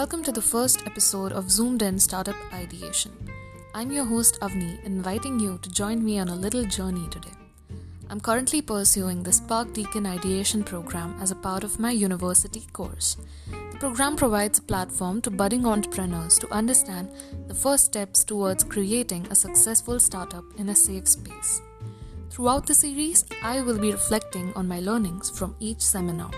Welcome to the first episode of Zoomed In Startup Ideation. I'm your host Avni, inviting you to join me on a little journey today. I'm currently pursuing the Spark Deakin Ideation program as a part of my university course. The program provides a platform to budding entrepreneurs to understand the first steps towards creating a successful startup in a safe space. Throughout the series, I will be reflecting on my learnings from each seminar.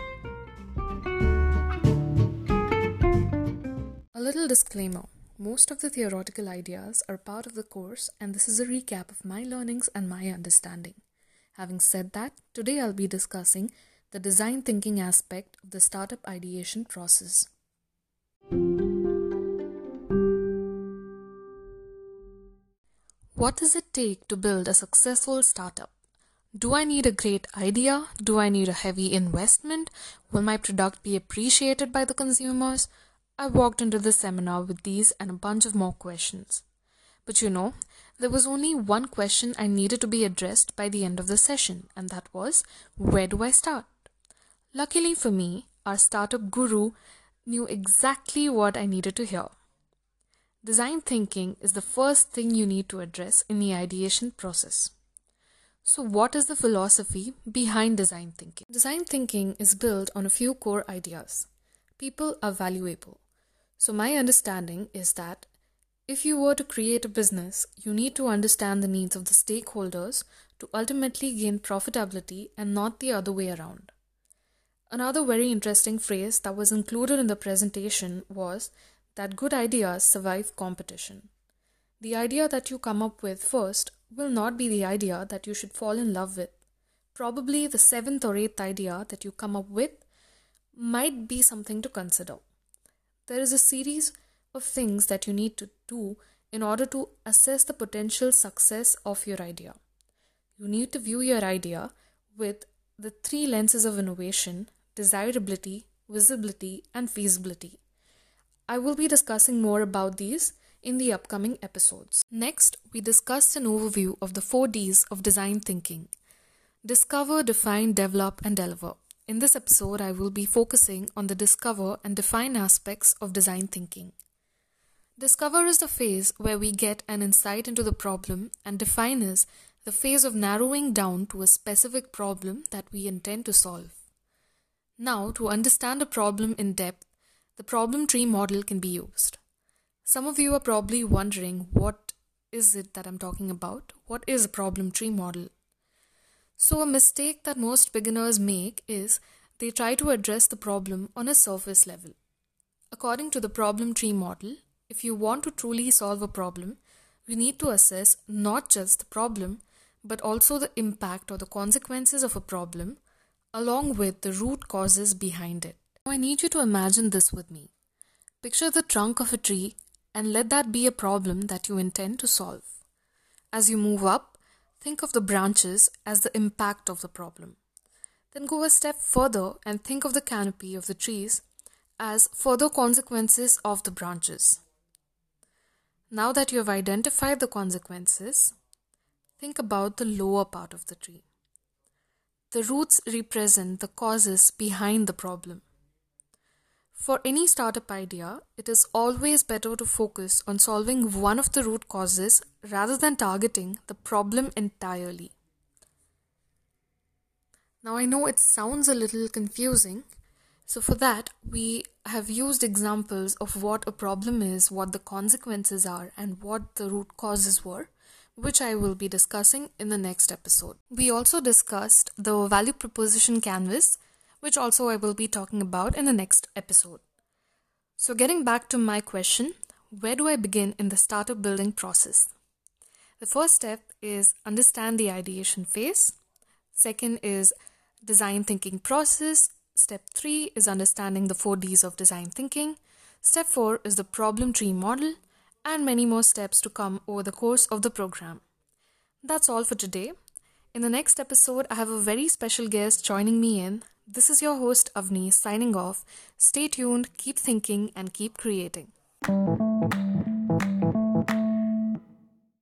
Little disclaimer most of the theoretical ideas are part of the course, and this is a recap of my learnings and my understanding. Having said that, today I'll be discussing the design thinking aspect of the startup ideation process. What does it take to build a successful startup? Do I need a great idea? Do I need a heavy investment? Will my product be appreciated by the consumers? I walked into the seminar with these and a bunch of more questions. But you know, there was only one question I needed to be addressed by the end of the session, and that was where do I start? Luckily for me, our startup guru knew exactly what I needed to hear. Design thinking is the first thing you need to address in the ideation process. So, what is the philosophy behind design thinking? Design thinking is built on a few core ideas. People are valuable. So, my understanding is that if you were to create a business, you need to understand the needs of the stakeholders to ultimately gain profitability and not the other way around. Another very interesting phrase that was included in the presentation was that good ideas survive competition. The idea that you come up with first will not be the idea that you should fall in love with. Probably the seventh or eighth idea that you come up with might be something to consider. There is a series of things that you need to do in order to assess the potential success of your idea. You need to view your idea with the three lenses of innovation desirability, visibility, and feasibility. I will be discussing more about these in the upcoming episodes. Next, we discussed an overview of the four Ds of design thinking discover, define, develop, and deliver. In this episode, I will be focusing on the discover and define aspects of design thinking. Discover is the phase where we get an insight into the problem, and define is the phase of narrowing down to a specific problem that we intend to solve. Now, to understand a problem in depth, the problem tree model can be used. Some of you are probably wondering what is it that I'm talking about? What is a problem tree model? So, a mistake that most beginners make is they try to address the problem on a surface level. According to the problem tree model, if you want to truly solve a problem, you need to assess not just the problem, but also the impact or the consequences of a problem, along with the root causes behind it. Now, I need you to imagine this with me. Picture the trunk of a tree and let that be a problem that you intend to solve. As you move up, think of the branches as the impact of the problem. Then go a step further and think of the canopy of the trees as further consequences of the branches. Now that you have identified the consequences, think about the lower part of the tree. The roots represent the causes behind the problem. For any startup idea, it is always better to focus on solving one of the root causes rather than targeting the problem entirely. Now, I know it sounds a little confusing, so for that, we have used examples of what a problem is, what the consequences are, and what the root causes were, which I will be discussing in the next episode. We also discussed the value proposition canvas which also I will be talking about in the next episode. So, getting back to my question, where do I begin in the startup building process? The first step is understand the ideation phase. Second is design thinking process. Step 3 is understanding the 4 Ds of design thinking. Step 4 is the problem tree model and many more steps to come over the course of the program. That's all for today. In the next episode, I have a very special guest joining me in this is your host Avni signing off. Stay tuned, keep thinking, and keep creating.